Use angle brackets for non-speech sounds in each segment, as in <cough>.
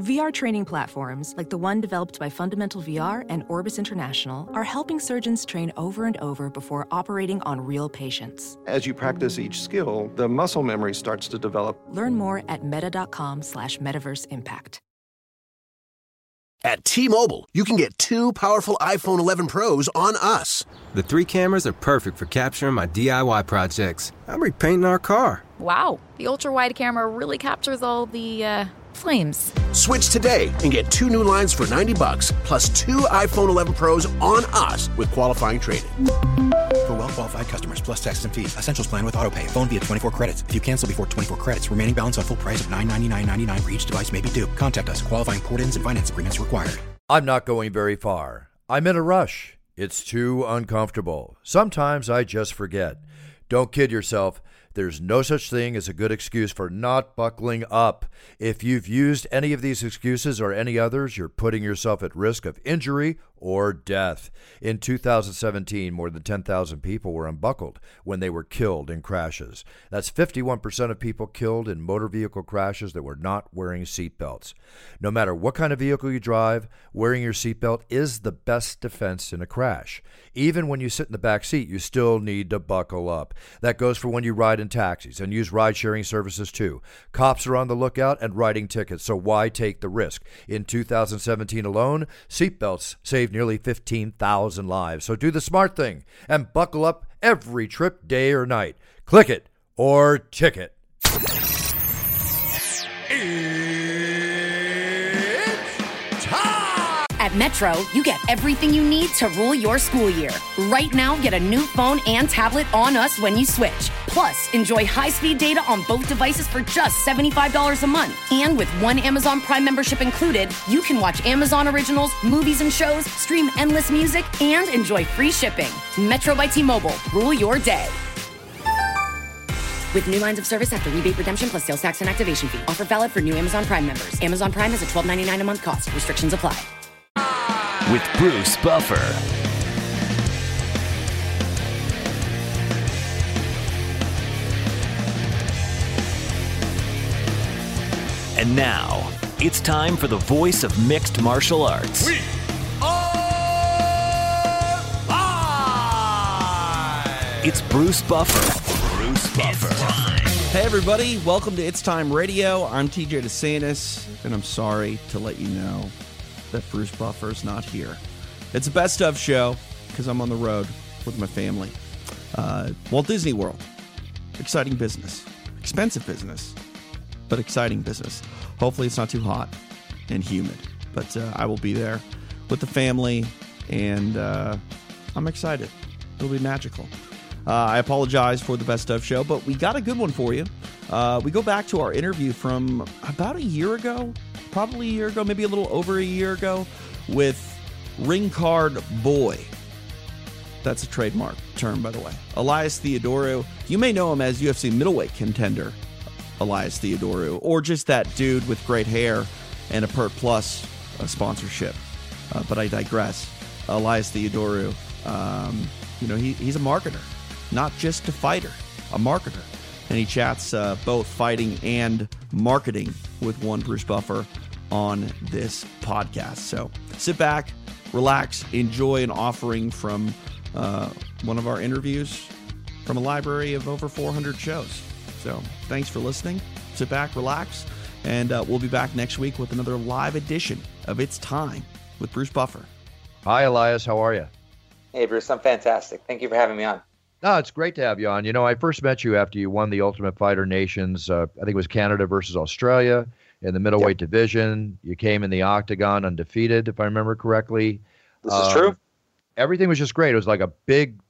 VR training platforms, like the one developed by Fundamental VR and Orbis International, are helping surgeons train over and over before operating on real patients. As you practice each skill, the muscle memory starts to develop. Learn more at meta.com slash metaverse impact. At T-Mobile, you can get two powerful iPhone 11 Pros on us. The three cameras are perfect for capturing my DIY projects. I'm repainting our car. Wow, the ultra-wide camera really captures all the, uh, flames. Switch today and get two new lines for 90 bucks, plus two iPhone 11 Pros on us with qualifying trade-in. For well-qualified customers, plus taxes and fees. Essentials plan with autopay. Phone via 24 credits. If you cancel before 24 credits, remaining balance on full price of $999.99 for each device may be due. Contact us. Qualifying port-ins and finance agreements required. I'm not going very far. I'm in a rush. It's too uncomfortable. Sometimes I just forget. Don't kid yourself. There's no such thing as a good excuse for not buckling up. If you've used any of these excuses or any others, you're putting yourself at risk of injury or death. In 2017, more than 10,000 people were unbuckled when they were killed in crashes. That's 51% of people killed in motor vehicle crashes that were not wearing seatbelts. No matter what kind of vehicle you drive, wearing your seatbelt is the best defense in a crash. Even when you sit in the back seat, you still need to buckle up. That goes for when you ride in taxis and use ride sharing services too. Cops are on the lookout and writing tickets, so why take the risk? In 2017 alone, seatbelts saved nearly 15,000 lives. So do the smart thing and buckle up every trip, day or night. Click it or ticket. Metro, you get everything you need to rule your school year. Right now, get a new phone and tablet on us when you switch. Plus, enjoy high speed data on both devices for just $75 a month. And with one Amazon Prime membership included, you can watch Amazon originals, movies and shows, stream endless music, and enjoy free shipping. Metro by T Mobile, rule your day. With new lines of service after rebate redemption plus sales tax and activation fee. Offer valid for new Amazon Prime members. Amazon Prime has a $12.99 a month cost. Restrictions apply. With Bruce Buffer. And now, it's time for the voice of mixed martial arts. We are live! It's Bruce Buffer. Bruce Buffer. Hey, everybody, welcome to It's Time Radio. I'm TJ DeSantis, and I'm sorry to let you know that Bruce Buffer's not here. It's a best of show because I'm on the road with my family. Uh, Walt Disney World. Exciting business. Expensive business, but exciting business. Hopefully, it's not too hot and humid, but uh, I will be there with the family, and uh, I'm excited. It'll be magical. Uh, I apologize for the best of show, but we got a good one for you. Uh, we go back to our interview from about a year ago, probably a year ago, maybe a little over a year ago, with Ring Card Boy. That's a trademark term, by the way. Elias Theodorou. You may know him as UFC middleweight contender, Elias Theodorou, or just that dude with great hair and a Pert Plus uh, sponsorship. Uh, but I digress. Elias Theodorou, um, you know, he, he's a marketer, not just a fighter, a marketer. And he chats uh, both fighting and marketing with one Bruce Buffer on this podcast. So sit back, relax, enjoy an offering from uh, one of our interviews from a library of over 400 shows. So thanks for listening. Sit back, relax, and uh, we'll be back next week with another live edition of It's Time with Bruce Buffer. Hi, Elias. How are you? Hey, Bruce. I'm fantastic. Thank you for having me on. No, it's great to have you on. You know, I first met you after you won the Ultimate Fighter Nations. Uh, I think it was Canada versus Australia in the middleweight yep. division. You came in the octagon undefeated, if I remember correctly. This um, is true. Everything was just great. It was like a big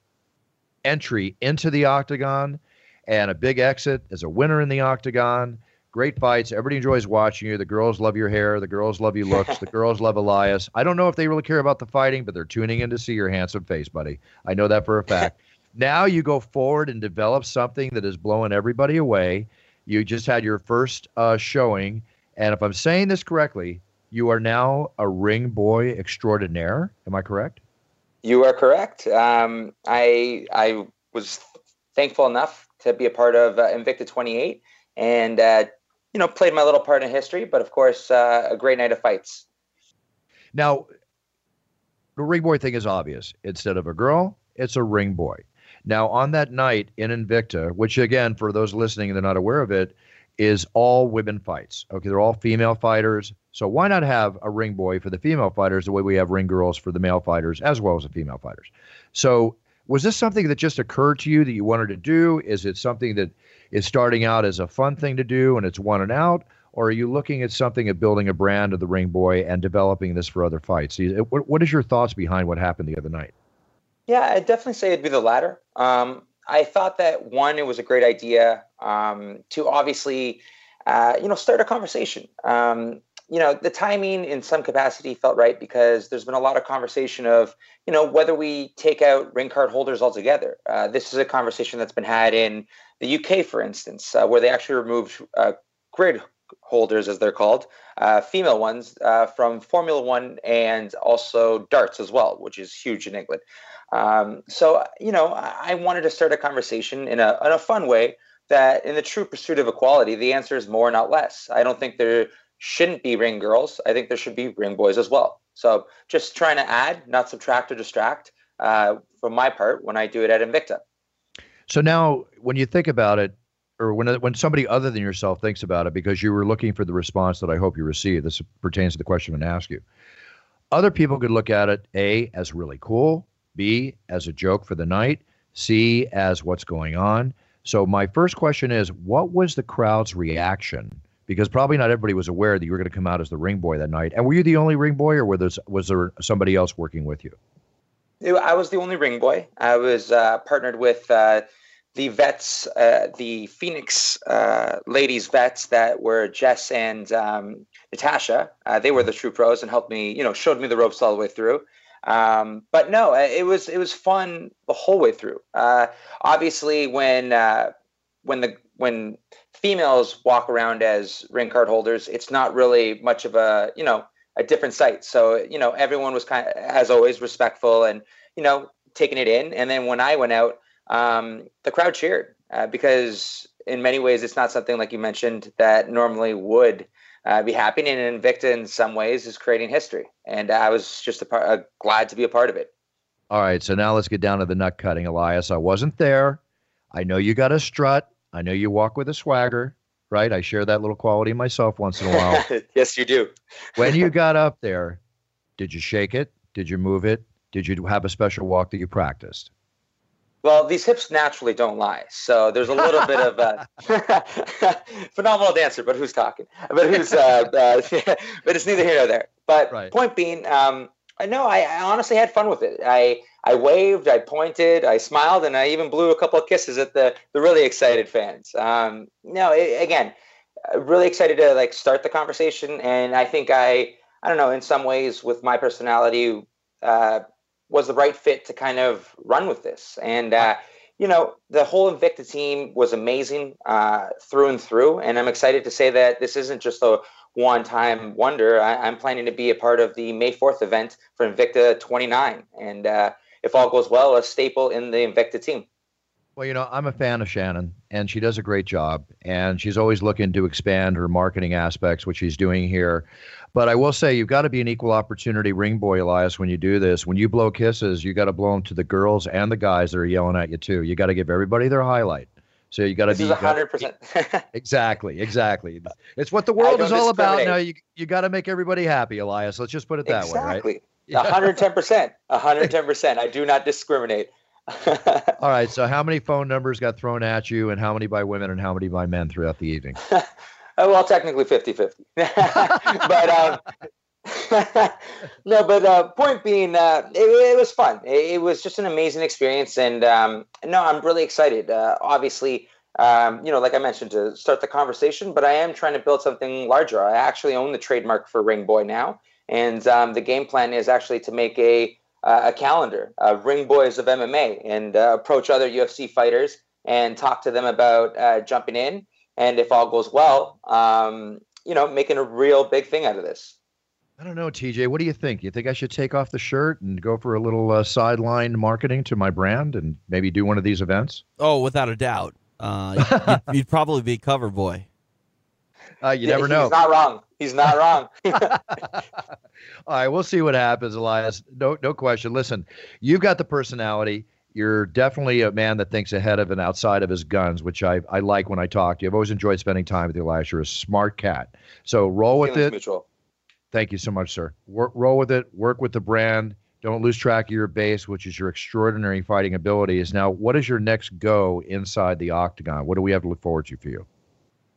entry into the octagon and a big exit as a winner in the octagon. Great fights. Everybody enjoys watching you. The girls love your hair. The girls love your looks. the <laughs> girls love Elias. I don't know if they really care about the fighting, but they're tuning in to see your handsome face, buddy. I know that for a fact. Now you go forward and develop something that is blowing everybody away. You just had your first uh, showing, and if I'm saying this correctly, you are now a ring boy extraordinaire. Am I correct? You are correct. Um, I I was thankful enough to be a part of uh, Invicta 28, and uh, you know, played my little part in history. But of course, uh, a great night of fights. Now, the ring boy thing is obvious. Instead of a girl, it's a ring boy. Now, on that night in Invicta, which again, for those listening and they're not aware of it, is all women fights. Okay, they're all female fighters. So why not have a ring boy for the female fighters the way we have ring girls for the male fighters as well as the female fighters? So was this something that just occurred to you that you wanted to do? Is it something that is starting out as a fun thing to do and it's one and out? Or are you looking at something of building a brand of the ring boy and developing this for other fights? What, what is your thoughts behind what happened the other night? Yeah, I'd definitely say it'd be the latter. Um, I thought that one, it was a great idea um, to obviously, uh, you know, start a conversation. Um, you know, the timing in some capacity felt right because there's been a lot of conversation of, you know, whether we take out ring card holders altogether. Uh, this is a conversation that's been had in the UK, for instance, uh, where they actually removed uh, grid holders, as they're called, uh, female ones, uh, from Formula One and also darts as well, which is huge in England. Um, so, you know, I wanted to start a conversation in a, in a fun way that, in the true pursuit of equality, the answer is more, not less. I don't think there shouldn't be ring girls. I think there should be ring boys as well. So, just trying to add, not subtract or distract, uh, from my part when I do it at Invicta. So now, when you think about it, or when when somebody other than yourself thinks about it, because you were looking for the response that I hope you received, this pertains to the question I'm going to ask you. Other people could look at it a as really cool, B, as a joke for the night, C, as what's going on. So, my first question is what was the crowd's reaction? Because probably not everybody was aware that you were going to come out as the ring boy that night. And were you the only ring boy, or was, was there somebody else working with you? I was the only ring boy. I was uh, partnered with uh, the vets, uh, the Phoenix uh, ladies vets that were Jess and um, Natasha. Uh, they were the true pros and helped me, you know, showed me the ropes all the way through. Um, but no, it was it was fun the whole way through. Uh, obviously, when uh, when the when females walk around as ring card holders, it's not really much of a you know a different sight. So you know everyone was kind of as always respectful and you know taking it in. And then when I went out, um, the crowd cheered uh, because in many ways it's not something like you mentioned that normally would uh, be happening. And Invicta, in some ways, is creating history. And I was just a part, uh, glad to be a part of it. All right. So now let's get down to the nut cutting, Elias. I wasn't there. I know you got a strut. I know you walk with a swagger, right? I share that little quality myself once in a while. <laughs> yes, you do. when you <laughs> got up there, did you shake it? Did you move it? Did you have a special walk that you practiced? Well, these hips naturally don't lie, so there's a little bit of a <laughs> phenomenal dancer, but who's talking? But who's? Uh, uh, <laughs> but it's neither here nor there. But right. point being, um, I know I, I, honestly had fun with it. I I waved, I pointed, I smiled, and I even blew a couple of kisses at the the really excited fans. Um, no, it, again, really excited to like start the conversation, and I think I I don't know in some ways with my personality. Uh, was the right fit to kind of run with this. And, uh, you know, the whole Invicta team was amazing uh, through and through. And I'm excited to say that this isn't just a one time wonder. I, am planning to be a part of the May 4th event for Invicta 29. And uh, if all goes well, a staple in the Invicta team. Well, you know, I'm a fan of Shannon, and she does a great job. And she's always looking to expand her marketing aspects, which she's doing here. But I will say you've got to be an equal opportunity ring boy, Elias, when you do this. When you blow kisses, you got to blow them to the girls and the guys that are yelling at you too. You got to give everybody their highlight. So you got to be hundred percent. <laughs> Exactly, exactly. It's what the world is all about now. You you got to make everybody happy, Elias. Let's just put it that exactly. way, right? Exactly. <laughs> One hundred ten percent. One hundred ten percent. I do not discriminate. <laughs> all right. So how many phone numbers got thrown at you, and how many by women, and how many by men throughout the evening? Uh, <laughs> well, technically 50 50. <laughs> but um, no, but uh, point being, uh, it, it, was fun. It, it, was just an amazing experience. And um, no, I'm really excited. Uh, obviously, um, you know, like I mentioned, to start the conversation, but I am trying to build something larger. I actually own the trademark for Ring Boy now. And um, the game plan is actually to make a, a calendar, uh, Ring Boys of MMA, and uh, approach other UFC fighters and talk to them about jumping in and if all goes well, um, you know, making a real big thing out of this. I don't know, TJ. What do you think? You think I should take off the shirt and go for a little uh, sideline marketing to my brand and maybe do one of these events? Oh, without a doubt. Uh, <laughs> you'd, you'd, probably be cover boy. Uh, you never know. He's not wrong. He's not <laughs> wrong. <laughs> <laughs> All right, we'll see what happens, Elias. No, no question. Listen, you've got the personality. You're definitely a man that thinks ahead of and outside of his guns, which I, I like when I talk to you. I've always enjoyed spending time with you, Elias. You're a smart cat. So roll with Feelings it. mutual. Thank you so much, sir. Work, roll with it. Work with the brand. Don't lose track of your base, which is your extraordinary fighting abilities. Now, what is your next go inside the octagon? What do we have to look forward to for you?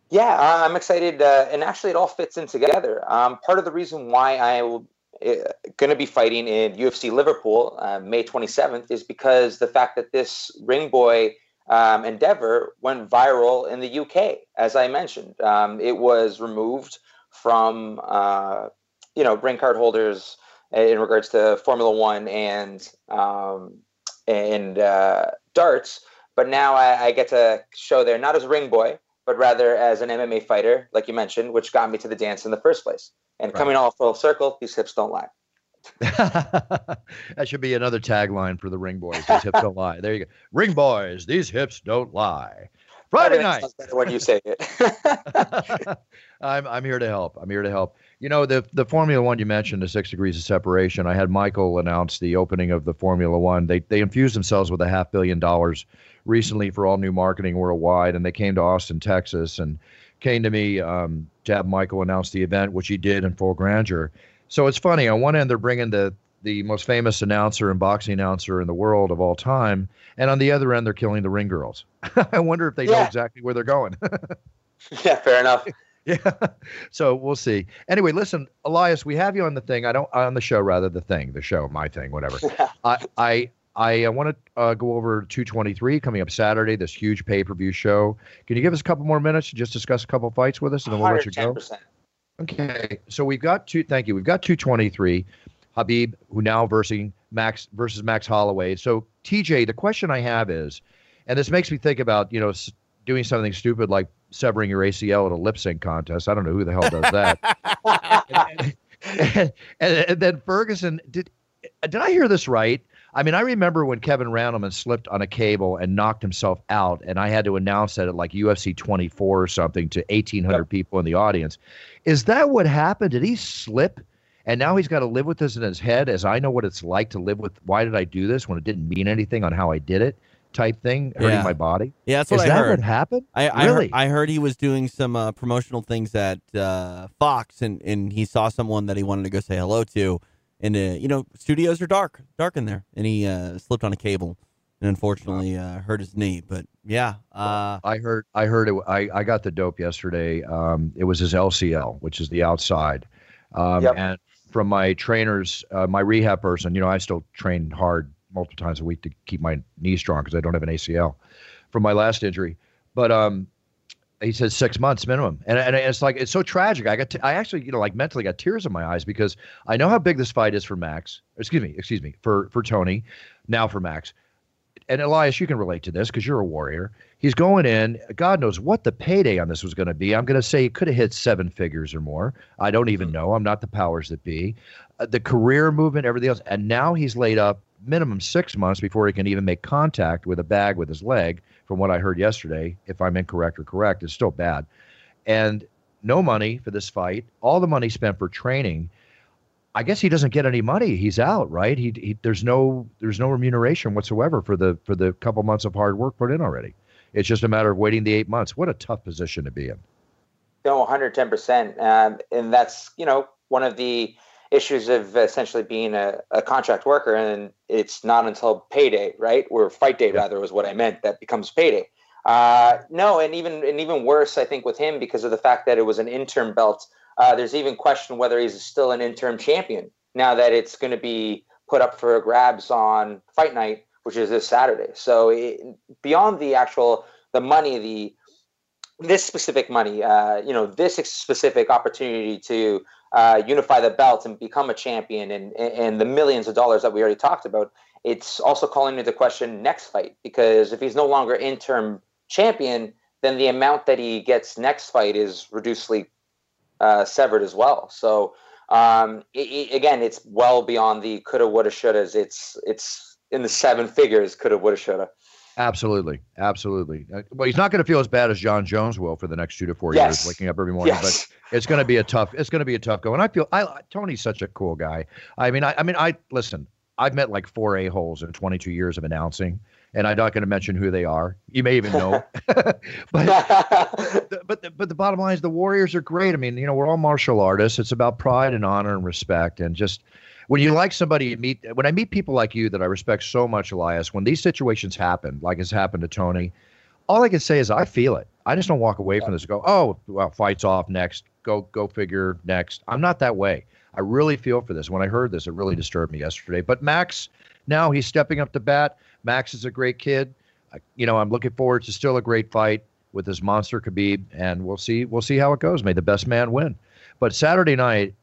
Yeah, uh, I'm excited, uh, and actually, it all fits in together. Um, part of the reason why I will uh, going to be fighting in UFC Liverpool uh, May 27th is because the fact that this ring boy um, endeavor went viral in the UK, as I mentioned. Um, it was removed from uh, you know ring card holders in regards to Formula One and um, and uh, darts, but now I, I get to show there not as ring boy, but rather as an MMA fighter, like you mentioned, which got me to the dance in the first place. And Right. coming all full circle, these hips don't lie. <laughs> that should be another tagline for the Ring Boys. These hips don't lie. There you go. Ring Boys, these hips don't lie. Friday night. when you say it. <laughs> <laughs> I'm I'm here to help. I'm here to help. You know the the Formula One you mentioned, the six degrees of separation. I had Michael announce the opening of the Formula One. They they infused themselves with a half billion dollars recently for all new marketing worldwide, and they came to Austin, Texas, and came to me um, to have Michael announce the event, which he did in full grandeur. So it's funny. On one end, they're bringing the the most famous announcer and boxing announcer in the world of all time, and on the other end, they're killing the ring girls. <laughs> I wonder if they know exactly where they're going. <laughs> yeah, fair enough. <laughs> Yeah. So we'll see. Anyway, listen, Elias, we have you on the thing. I don't on the show rather the thing, the show, my thing, whatever. <laughs> I I I uh, want to uh, go over 223 coming up Saturday. This huge pay per view show. Can you give us a couple more minutes to just discuss a couple fights with us, and then we'll let you go. Okay, so we've got two. Thank you. We've got 223. Khabib, who now versus Max versus Max Holloway. So TJ, the question I have is, and this makes me think about you know doing something stupid like severing your ACL at a lip sync contest. I don't know who the hell does that. and, <laughs> <laughs> and, and then Ferguson did. Did I hear this right? I mean, I remember when Kevin Randleman slipped on a cable and knocked himself out, and I had to announce that at like UFC 24 or something to 1,800 people in the audience. Is that what happened? Did he slip? And now he's got to live with this in his head as I know what it's like to live with why did I do this when it didn't mean anything on how I did it type thing, hurting Yeah. my body. Yeah, that's Is what I that heard. what happened? I, I really? heard, I heard he was doing some uh, promotional things at uh, Fox, and, and he saw someone that he wanted to go say hello to, and uh, you know studios are dark, dark in there, and he uh, slipped on a cable, and unfortunately uh, hurt his knee. But yeah, uh, I heard I heard it I, I got the dope yesterday. Um, it was his LCL, which is the outside. Um, Yep. and from my trainers, uh, my rehab person, you know, I still train hard multiple times a week to keep my knee strong because I don't have an ACL from my last injury. But um, he says six months minimum, and and it's like it's so tragic. I got t- I actually you know like mentally got tears in my eyes because I know how big this fight is for Max. Excuse me, excuse me for for Tony, now for Max and Elias, you can relate to this because you're a warrior. He's going in. God knows what the payday on this was going to be. I'm going to say he could have hit seven figures or more. I don't even know. I'm not the powers that be. Uh, the career movement, everything else, and now he's laid up minimum six months before he can even make contact with a bag with his leg. From what I heard yesterday, if I'm incorrect or correct, it's still bad. And no money for this fight. All the money spent for training. I guess he doesn't get any money. He's out, right? He, he there's no there's no remuneration whatsoever for the for the couple months of hard work put in already. It's just a matter of waiting the eight months. What a tough position to be in. No, 110%. Um, and that's, you know, one of the issues of essentially being a, a contract worker. And it's not until payday, right? Or fight day, rather, was what I meant, that becomes payday. Uh, no, and even and even worse, I think, with him because of the fact that it was an interim belt. Uh, there's even question whether he's still an interim champion now that it's going to be put up for grabs on fight night, which is this Saturday. So it, beyond the actual the money, the this specific money, uh, you know, this specific opportunity to uh, unify the belt and become a champion, and and the millions of dollars that we already talked about, it's also calling into question next fight because if he's no longer interim champion, then the amount that he gets next fight is reducedly uh, severed as well. So um, it, it- again, it's well beyond the coulda, woulda, shouldas. It's it's in the seven figures, coulda, woulda, shoulda. Absolutely, absolutely. Uh, well, he's not going to feel as bad as Jon Jones will for the next two to four Yes. years, waking up every morning. Yes. But it's going to be a tough. It's going to be a tough go. And I feel I Tony's such a cool guy. I mean, I, I mean, I listen. I've met like four a holes in 22 years of announcing, and I'm not going to mention who they are. You may even know. <laughs> <laughs> but the, but the, but the bottom line is the Warriors are great. I mean, you know, we're all martial artists. It's about pride and honor and respect, and just when you like somebody, you meet when I meet people like you that I respect so much, Elias. When these situations happen, like has happened to Tony, all I can say is I feel it. I just don't walk away from this and go, oh, well, fights off next. Go go figure next. I'm not that way. I really feel for this. When I heard this, it really disturbed me yesterday. But Max, now he's stepping up to bat. Max is a great kid. I, you know, I'm looking forward to still a great fight with this monster Khabib, and we'll see. We'll see how it goes. May the best man win. But Saturday night,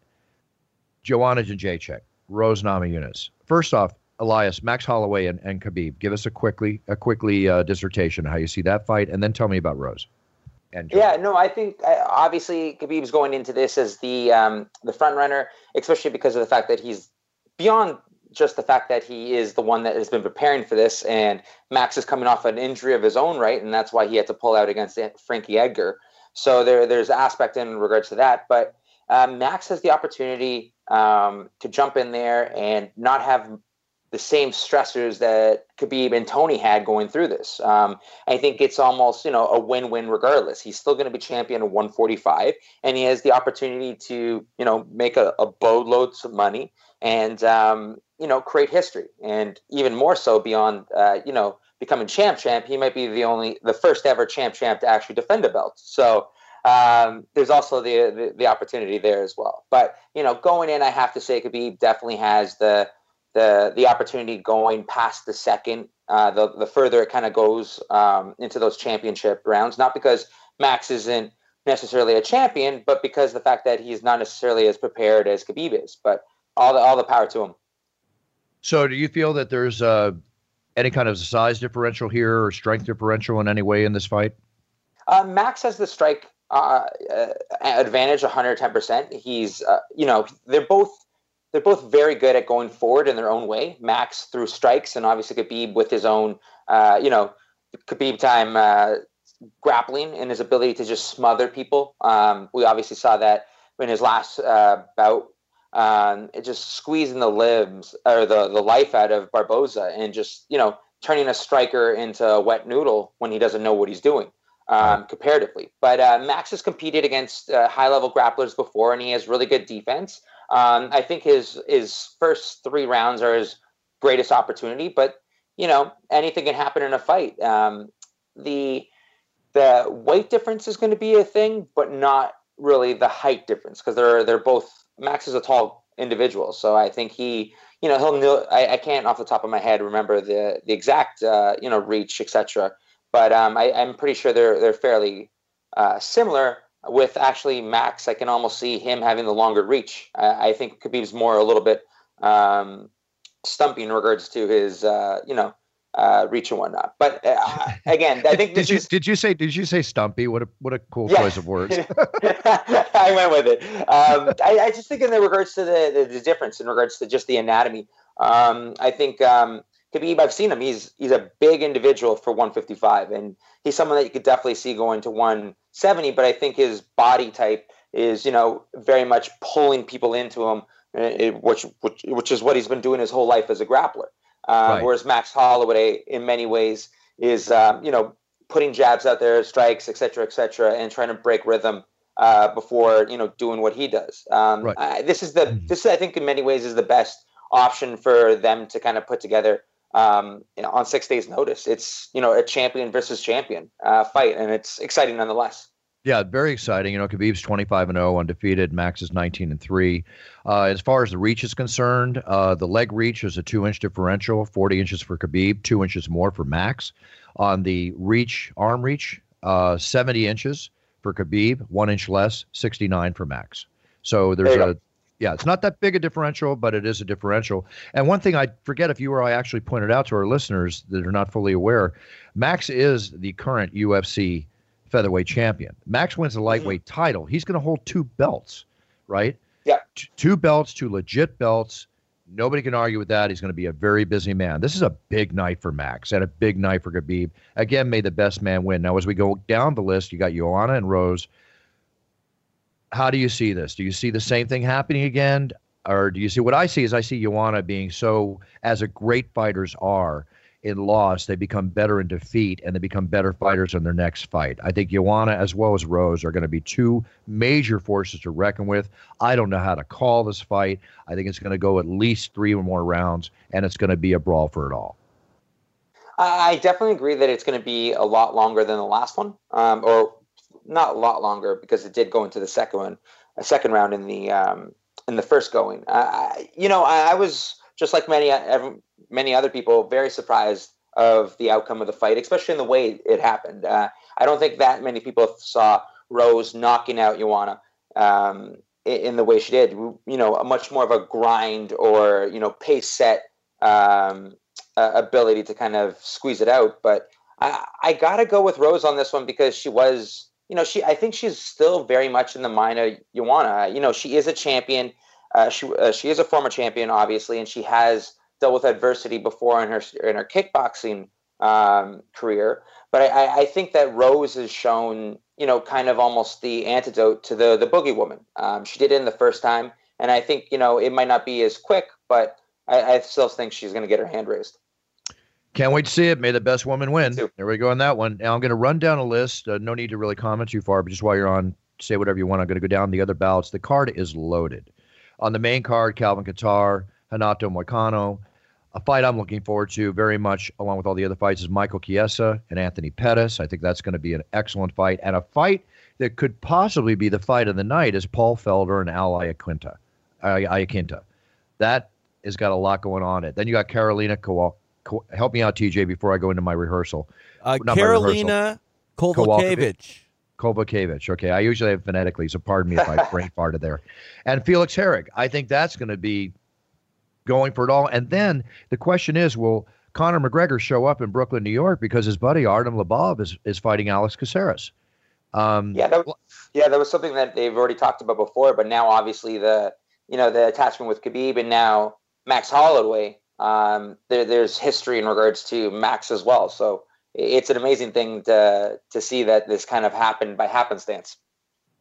Joanna Jędrzejczyk, Rose Namajunas. First off, Elias, Max Holloway, and, and Khabib. Give us a quickly a quickly uh, dissertation how you see that fight, and then tell me about Rose. And Yeah, no, I think uh, obviously Khabib's going into this as the um, the front runner, especially because of the fact that he's beyond just the fact that he is the one that has been preparing for this, and Max is coming off an injury of his own right, and that's why he had to pull out against Frankie Edgar. So there, there's aspect in regards to that, but um, Max has the opportunity um, to jump in there and not have the same stressors that Khabib and Tony had going through this. Um, I think it's almost you know a win-win regardless. He's still going to be champion at 145, and he has the opportunity to you know make a, a boatload of money and um, you know create history, and even more so beyond uh, you know becoming champ champ. He might be the only the first ever champ champ to actually defend a belt. So. Um, there's also the, the the opportunity there as well, but you know, going in, I have to say, Khabib definitely has the the the opportunity going past the second, uh, the the further it kind of goes um, into those championship rounds. Not because Max isn't necessarily a champion, but because the fact that he's not necessarily as prepared as Khabib is. But all the all the power to him. So, do you feel that there's uh, any kind of size differential here or strength differential in any way in this fight? Uh, Max has the strike uh, uh, advantage, 110. percent He's uh, you know they're both they're both very good at going forward in their own way. Max through strikes, and obviously Khabib with his own, uh, you know, Khabib time uh, grappling and his ability to just smother people. Um, we obviously saw that in his last uh, bout. Um, just squeezing the limbs or the the life out of Barboza, and just you know turning a striker into a wet noodle when he doesn't know what he's doing. Um, comparatively, but uh, Max has competed against uh, high level grapplers before, and he has really good defense. Um, I think his his first three rounds are his greatest opportunity, but you know anything can happen in a fight. Um, the the weight difference is going to be a thing, but not really the height difference because they're they're both Max is a tall individual, so I think he you know he'll I, I can't off the top of my head remember the the exact uh, you know reach etc. But um, I, I'm pretty sure they're they're fairly uh, similar with actually Max, I can almost see him having the longer reach. I, I think Khabib's more a little bit um, stumpy in regards to his, uh, you know, uh, reach and whatnot. But uh, again, I <laughs> think did you is. did you say did you say stumpy? What a what a cool Yeah. choice of words. <laughs> I went with it. Um, I, I just think in the regards to the, the, the difference in regards to just the anatomy. Um, I think um, Khabib, I've seen him. He's he's a big individual for 155, and he's someone that you could definitely see going to 170. But I think his body type is, you know, very much pulling people into him, uh, which, which which is what he's been doing his whole life as a grappler. Um, Right. Whereas Max Holloway, in many ways, is um, you know putting jabs out there, strikes, etc., cetera, et cetera, and trying to break rhythm uh, before you know doing what he does. Um, Right. I, this is the this I think in many ways is the best option for them to kind of put together um, you know, on six days' notice. It's you know a champion versus champion uh, fight, and it's exciting nonetheless. Yeah, very exciting. You know, Khabib's 25 and 0, undefeated. Max is 19 and 3. Uh, as far as the reach is concerned, uh, the leg reach is a two inch differential, 40 inches for Khabib, two inches more for Max. On the reach, arm reach, uh, 70 inches for Khabib, one inch less, 69 for Max. So there's a, yeah, it's not that big a differential, but it is a differential. And one thing I forget if you or I actually pointed out to our listeners that are not fully aware, Max is the current UFC featherweight champion. Max wins the mm-hmm. lightweight title. He's going to hold two belts, right? Yeah. T- two belts, two legit belts. Nobody can argue with that. He's going to be a very busy man. This is a big night for Max and a big night for Khabib. Again, may the best man win. Now, as we go down the list, you got Joanna and Rose. How do you see this? Do you see the same thing happening again? Or do you see what I see is I see Joanna being so, as a great fighters are, in loss, they become better in defeat and they become better fighters in their next fight. I think Joanna as well as Rose are going to be two major forces to reckon with. I don't know how to call this fight. I think it's going to go at least three or more rounds, and it's going to be a brawl for it all. I definitely agree that it's going to be a lot longer than the last one, um, or not a lot longer because it did go into the second one, a second round in the um, in the first going. Uh, you know, I, I was just like many many other people, very surprised of the outcome of the fight, especially in the way it happened. Uh, I don't think that many people saw Rose knocking out Joanna um, in, in, the way she did. You know, much more of a grind or you know pace set um, uh, ability to kind of squeeze it out. But I, I gotta go with Rose on this one because she was, you know, she I think she's still very much in the mind of Joanna. You know, she is a champion. Uh, she uh, she is a former champion, obviously, and she has dealt with adversity before in her in her kickboxing um, career. But I, I, think that Rose has shown, you know, kind of almost the antidote to the the boogie woman. Um, she did it in the first time, and I think you know it might not be as quick, but I, I still think she's going to get her hand raised. Can't wait to see it. May the best woman win. There we go on that one. Now I'm going to run down a list. Uh, no need to really comment too far, but just while you're on, say whatever you want. I'm going to go down the other ballots. The card is loaded. On the main card, Calvin Kattar, Renato Moicano. A fight I'm looking forward to very much, along with all the other fights, is Michael Chiesa and Anthony Pettis. I think that's going to be an excellent fight. And a fight that could possibly be the fight of the night is Paul Felder and Al Iaquinta. Iaquinta. That has got a lot going on it. Then you got Carolina Kowal. Help me out, TJ, before I go into my rehearsal. Uh, Karolina Kovalevich. Kovacevic. Okay, I usually have phonetically, so pardon me if I <laughs> brain farted there. And Felice Herrig. I think that's going to be going for it all. And then the question is, will Conor McGregor show up in Brooklyn, New York, because his buddy Artem Lobov is is fighting Alex Caceres? Um, yeah, that, yeah, that was something that they've already talked about before. But now, obviously, the you know the attachment with Khabib and now Max Holloway. Um, there, there's history in regards to Max as well. So it's an amazing thing to to see that this kind of happened by happenstance.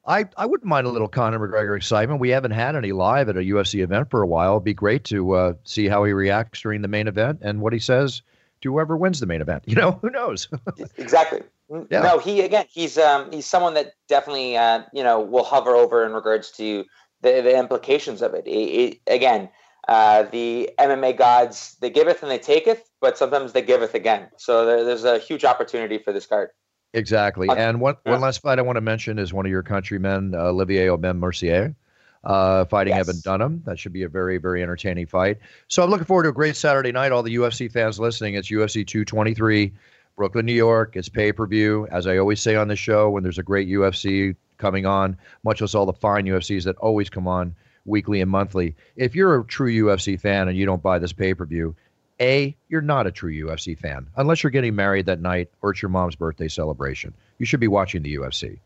I, I wouldn't mind a little Conor McGregor excitement. We haven't had any live at a UFC event for a while. It'd be great to uh, see how he reacts during the main event and what he says to whoever wins the main event. <laughs> You know, who knows? <laughs> exactly. Yeah. No, he again, he's um, he's someone that definitely uh, you know will hover over in regards to the, the implications of it. it, it again, uh, the MMA gods they giveth and they taketh, but sometimes they giveth again. So there, there's a huge opportunity for this card. Exactly. And one, yeah. one last fight I want to mention is one of your countrymen, uh, Olivier Aubin Mercier, uh, fighting yes. Evan Dunham. That should be a very, very entertaining fight. So I'm looking forward to a great Saturday night. All the UFC fans listening, it's UFC 223, Brooklyn, New York. It's pay per view. As I always say on the show, when there's a great UFC coming on, much as all the fine UFCs that always come on weekly and monthly. If you're a true UFC fan and you don't buy this pay per view, a, you're not a true UFC fan unless you're getting married that night or it's your mom's birthday celebration. You should be watching the UFC.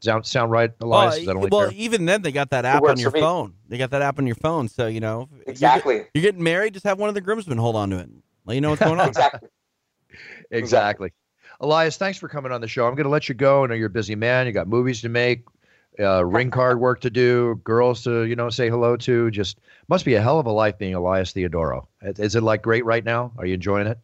Sound sound right, Elias? Well, well even then, they got that app on your phone. They got that app on your phone, so you know exactly. You're, you're, getting married, just have one of the groomsmen hold on to it. Let you know what's going on. <laughs> exactly. exactly. Elias, thanks for coming on the show. I'm going to let you go. I know you're a busy man. You got movies to make uh, ring card work to do, girls to you know say hello to. Just must be a hell of a life being Elias Theodorou. Is it like great right now? Are you enjoying it?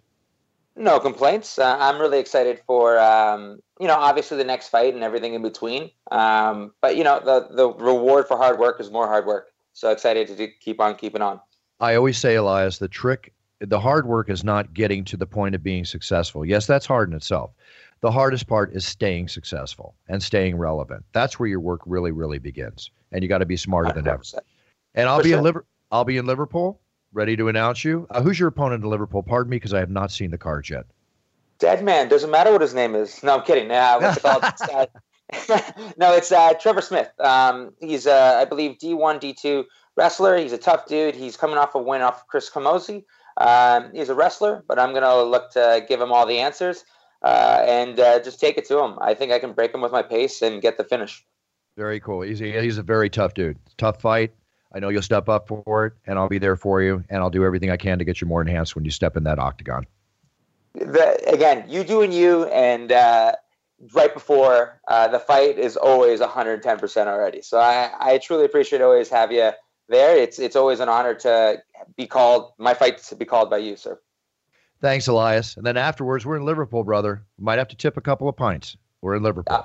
No complaints. Uh, I'm really excited for um, you know obviously the next fight and everything in between. Um, but you know the the reward for hard work is more hard work. So excited to do, keep on keeping on. I always say, Elias, the trick, the hard work is not getting to the point of being successful. Yes, that's hard in itself. The hardest part is staying successful and staying relevant. That's where your work really, really begins. And you got to be smarter 100%. than ever. And I'll For be sure. in Liver- I'll be in Liverpool, ready to announce you. Uh, who's your opponent in Liverpool? Pardon me, because I have not seen the cards yet. Dead man. Doesn't matter what his name is. No, I'm kidding. Nah, what's it called? uh, <laughs> <laughs> no, it's uh, Trevor Smith. Um, he's, uh, I believe, D1, D2 wrestler. He's a tough dude. He's coming off a win off Chris Camozzi. Um, he's a wrestler, but I'm going to look to give him all the answers uh, and uh, just take it to him. I think I can break him with my pace and get the finish. Very cool. He's a, he's a very tough dude. Tough fight. I know you'll step up for it, and I'll be there for you, and I'll do everything I can to get you more enhanced when you step in that octagon. The, again, you doing you, and uh, right before uh, the fight is always 110% already. So I, I truly appreciate always have you there. It's it's always an honor to be called my fight to be called by you, sir. Thanks, Elias. And then afterwards, we're in Liverpool, brother. Might have to tip a couple of pints. We're in Liverpool. Uh,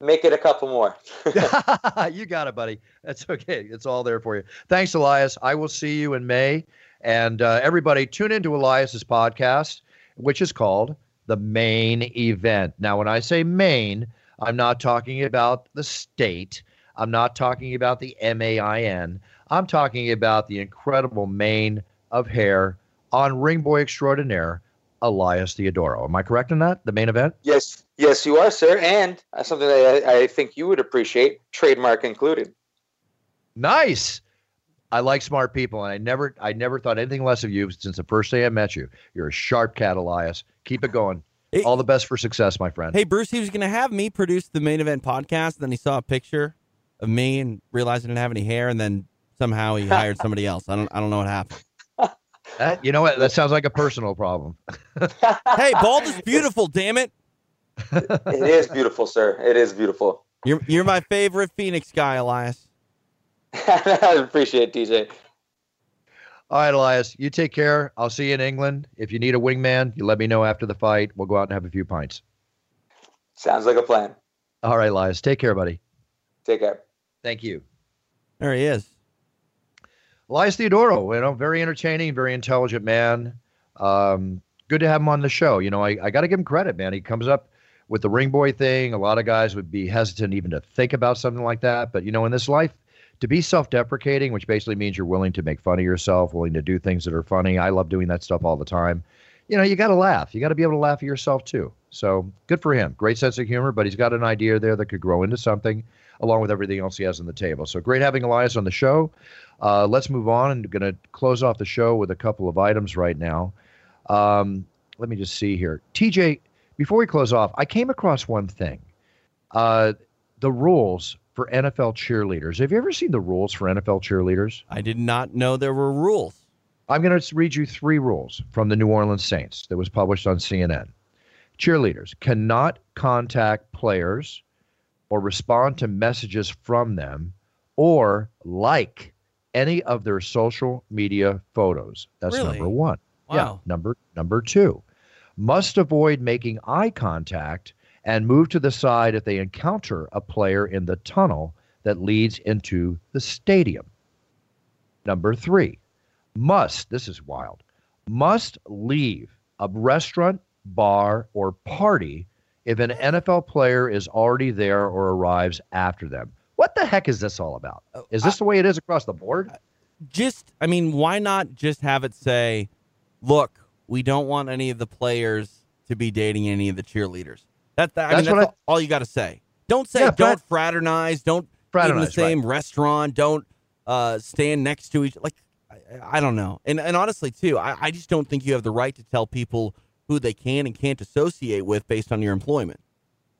make it a couple more. <laughs> <laughs> you got it, buddy. That's okay. It's all there for you. Thanks, Elias. I will see you in May. And uh, everybody, tune into Elias's podcast, which is called The Main Event. Now, when I say main, I'm not talking about the state. I'm not talking about the M A I N. I'm talking about the incredible mane of hair on Ring Boy Extraordinaire, Elias Theodorou. Am I correct in that? The main event? Yes, yes, you are, sir. And uh, something that I, I think you would appreciate, trademark included. Nice. I like smart people, and I never, I never thought anything less of you since the first day I met you. You're a sharp cat, Elias. Keep it going. Hey, All the best for success, my friend. Hey, Bruce, he was going to have me produce the main event podcast. Then he saw a picture of me and realized I didn't have any hair, and then somehow he hired <laughs> somebody else. I don't, I don't know what happened. That, you know what? That sounds like a personal problem. <laughs> hey, bald is <laughs> beautiful. Damn it! it is beautiful, sir. It is beautiful. You're you're my favorite Phoenix guy, Elias. <laughs> I appreciate it, TJ. All right, Elias. You take care. I'll see you in England. If you need a wingman, you let me know after the fight. We'll go out and have a few pints. Sounds like a plan. All right, Elias. Take care, buddy. Take care. Thank you. There he is. Elias Theodorou, you know, very entertaining, very intelligent man. Um, good to have him on the show. You know, I, I got to give him credit, man. He comes up with the ring boy thing. A lot of guys would be hesitant even to think about something like that. But, you know, in this life, to be self deprecating, which basically means you're willing to make fun of yourself, willing to do things that are funny. I love doing that stuff all the time. You know, you got to laugh. You got to be able to laugh at yourself too. So good for him. Great sense of humor, but he's got an idea there that could grow into something along with everything else he has on the table. So great having Elias on the show. Uh, let's move on and going to close off the show with a couple of items right now. Um, let me just see here. TJ, before we close off, I came across one thing uh, the rules for NFL cheerleaders. Have you ever seen the rules for NFL cheerleaders? I did not know there were rules. I'm going to read you three rules from the New Orleans Saints that was published on CNN. Cheerleaders cannot contact players or respond to messages from them or like any of their social media photos. That's really? number one. Wow. Yeah. Number number two, must avoid making eye contact and move to the side if they encounter a player in the tunnel that leads into the stadium. Number three, must, this is wild, must leave a restaurant, bar, or party if an NFL player is already there or arrives after them. What the heck is this all about? Oh, is this the way it is across the board? Just, I mean, why not just have it say, look, we don't want any of the players to be dating any of the cheerleaders. That, that I mean, that's all, I, all, you got to say. Don't say, yeah, don't fraternize, don't fraternize, eat in the same right. restaurant, don't uh, stand next to each. Like, I, I, don't know. And and honestly, too, I, I just don't think you have the right to tell people who they can and can't associate with based on your employment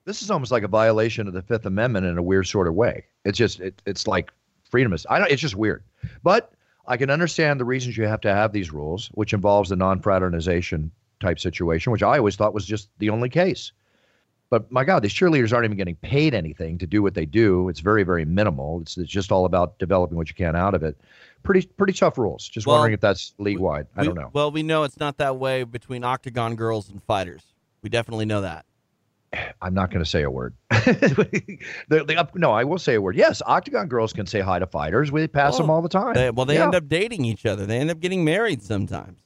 this is almost like a violation of the Fifth Amendment in a weird sort of way. It's just it, it's like freedom is. I don't. It's just weird, but I can understand the reasons you have to have these rules, which involves the non-fraternization type situation, which I always thought was just the only case. But my God, these cheerleaders aren't even getting paid anything to do what they do. It's very, very minimal. It's, it's just all about developing what you can out of it. Pretty, pretty tough rules. Just well, wondering if that's league wide. I don't know. Well, we know it's not that way between octagon girls and fighters. We definitely know that. I'm not going to say a word. <laughs> the, the, no, I will say a word. Yes, Octagon girls can say hi to fighters. We pass oh, them all the time. They, well, they yeah. end up dating each other. They end up getting married sometimes.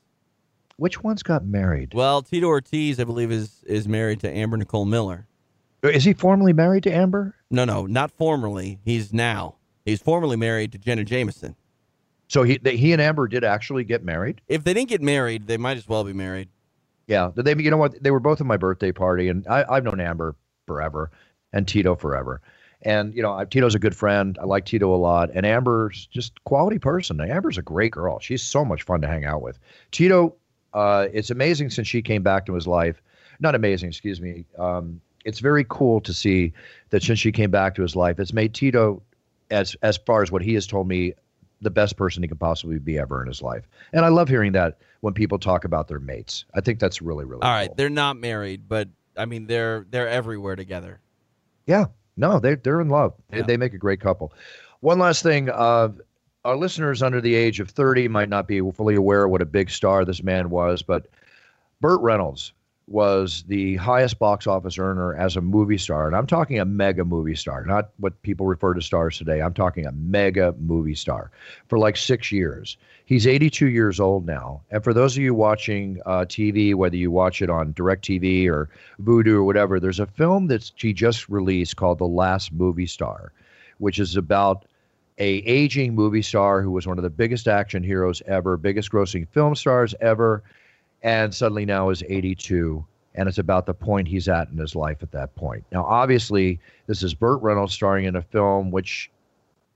Which ones got married? Well, Tito Ortiz, I believe, is is married to Amber Nichole Miller. Uh, is he formally married to Amber? No, no, not formerly. He's now. He's formerly married to Jenna Jameson. So he he and Amber did actually get married. If they didn't get married, they might as well be married. Yeah, they you know what they were both at my birthday party, and I, I've known Amber forever and Tito forever. And you know, Tito's a good friend. I like Tito a lot, and Amber's just quality person. Amber's a great girl. She's so much fun to hang out with. Tito, uh, it's amazing since she came back to his life. Not amazing, excuse me. Um, it's very cool to see that since she came back to his life, it's made Tito, as as far as what he has told me, the best person he could possibly be ever in his life. And I love hearing that when people talk about their mates. I think that's really, really All cool. right, they're not married, but I mean they're they're everywhere together. Yeah, no, they they're in love. They, Yeah. they make a great couple. One last thing, uh, our listeners under the age of thirty might not be fully aware of what a big star this man was, but Burt Reynolds was the highest box office earner as a movie star, and I'm talking a mega movie star, not what people refer to stars today. I'm talking a mega movie star for like six years. He's 82 years old now, and for those of you watching uh, TV, whether you watch it on DirecTV or Vudu or whatever, there's a film that he just released called The Last Movie Star, which is about a aging movie star who was one of the biggest action heroes ever, biggest grossing film stars ever, and suddenly now is 82 and it's about the point he's at in his life at that point. Now obviously this is Burt Reynolds starring in a film which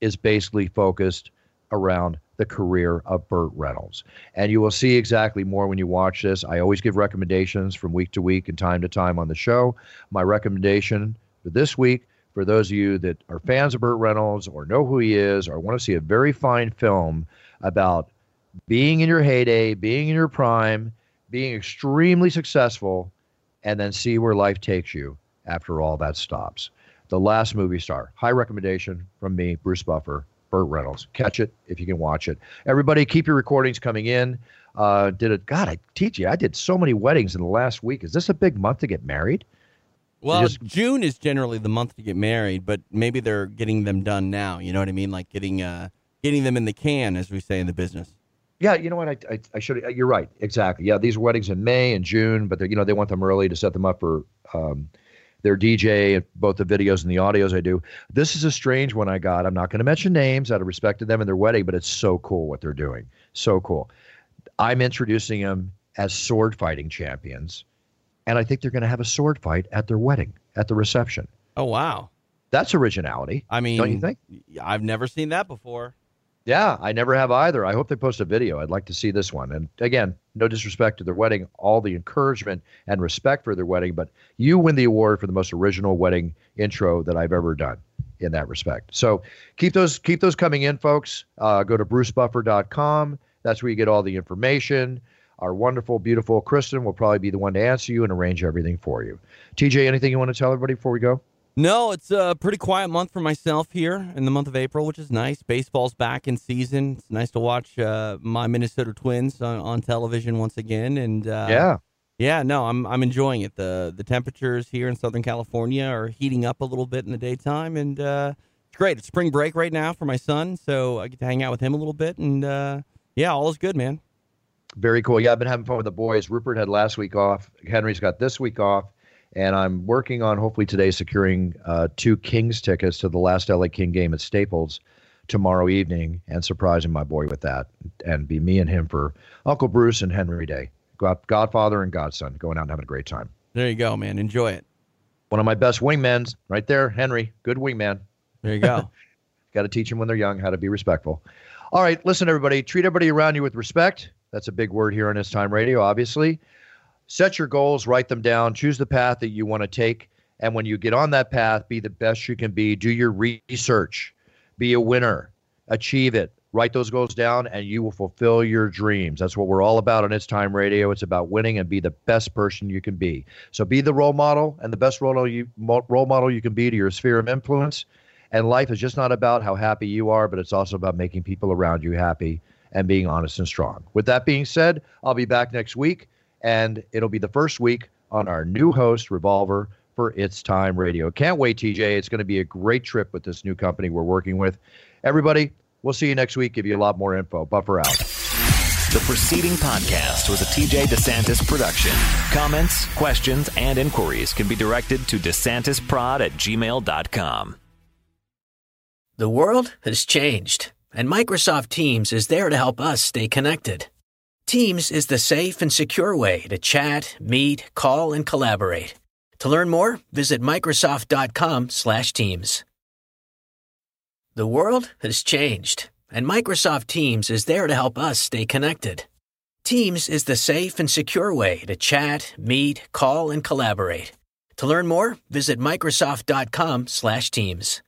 is basically focused around the career of Burt Reynolds. And you will see exactly more when you watch this. I always give recommendations from week to week and time to time on the show. My recommendation for this week for those of you that are fans of Burt Reynolds or know who he is or want to see a very fine film about being in your heyday, being in your prime, being extremely successful, and then see where life takes you after all that stops. The Last Movie Star. High recommendation from me, Bruce Buffer, Burt Reynolds. Catch it if you can watch it. Everybody, keep your recordings coming in. Uh, did it? God, I teach you. I did so many weddings in the last week. Is this a big month to get married? Well, just- June is generally the month to get married, but maybe they're getting them done now. You know what I mean? Like getting uh getting them in the can, as we say in the business. Yeah, you know what? I, I, I should. You're right. Exactly. Yeah, these are weddings in May and June, but they're, you know they want them early to set them up for um, their DJ and both the videos and the audios I do. This is a strange one I got. I'm not going to mention names out of respect to them and their wedding, but it's so cool what they're doing. So cool. I'm introducing them as sword fighting champions, and I think they're going to have a sword fight at their wedding at the reception. Oh wow! That's originality. I mean, don't you think? I've never seen that before. Yeah, I never have either. I hope they post a video. I'd like to see this one. And again, no disrespect to their wedding, all the encouragement and respect for their wedding, but you win the award for the most original wedding intro that I've ever done in that respect. So keep those keep those coming in, folks. Uh, go to brucebuffer.com. That's where you get all the information. Our wonderful, beautiful Kristen will probably be the one to answer you and arrange everything for you. TJ, anything you want to tell everybody before we go? No, it's a pretty quiet month for myself here in the month of April, which is nice. Baseball's back in season. It's nice to watch uh, my Minnesota Twins on, on television once again, and uh, yeah, yeah, no, I'm I'm enjoying it. the The temperatures here in Southern California are heating up a little bit in the daytime, and uh, it's great. It's spring break right now for my son, so I get to hang out with him a little bit, and uh, yeah, all is good, man. Very cool. Yeah, I've been having fun with the boys. Rupert had last week off. Henry's got this week off. And I'm working on hopefully today securing uh, two Kings tickets to the last LA King game at Staples tomorrow evening and surprising my boy with that. And be me and him for Uncle Bruce and Henry Day. Godfather and Godson going out and having a great time. There you go, man. Enjoy it. One of my best wingmen right there, Henry. Good wingman. There you go. <laughs> Got to teach them when they're young how to be respectful. All right, listen, everybody. Treat everybody around you with respect. That's a big word here on It's Time Radio, obviously. Set your goals, write them down, choose the path that you want to take. And when you get on that path, be the best you can be. Do your research, be a winner, achieve it. Write those goals down, and you will fulfill your dreams. That's what we're all about on It's Time Radio. It's about winning and be the best person you can be. So be the role model and the best role model you, role model you can be to your sphere of influence. And life is just not about how happy you are, but it's also about making people around you happy and being honest and strong. With that being said, I'll be back next week, and it'll be the first week on our new host, Revolver, for It's Time Radio. Can't wait, TJ. It's going to be a great trip with this new company we're working with. Everybody, we'll see you next week. Give you a lot more info. Buffer out. The preceding podcast was a TJ DeSantis production. Comments, questions, and inquiries can be directed to DeSantisProd at gmail.com. The world has changed, and Microsoft Teams is there to help us stay connected. Teams is the safe and secure way to chat, meet, call, and collaborate. To learn more, visit Microsoft.com/Teams. The world has changed, and Microsoft Teams is there to help us stay connected. Teams is the safe and secure way to chat, meet, call, and collaborate. To learn more, visit Microsoft.com/Teams.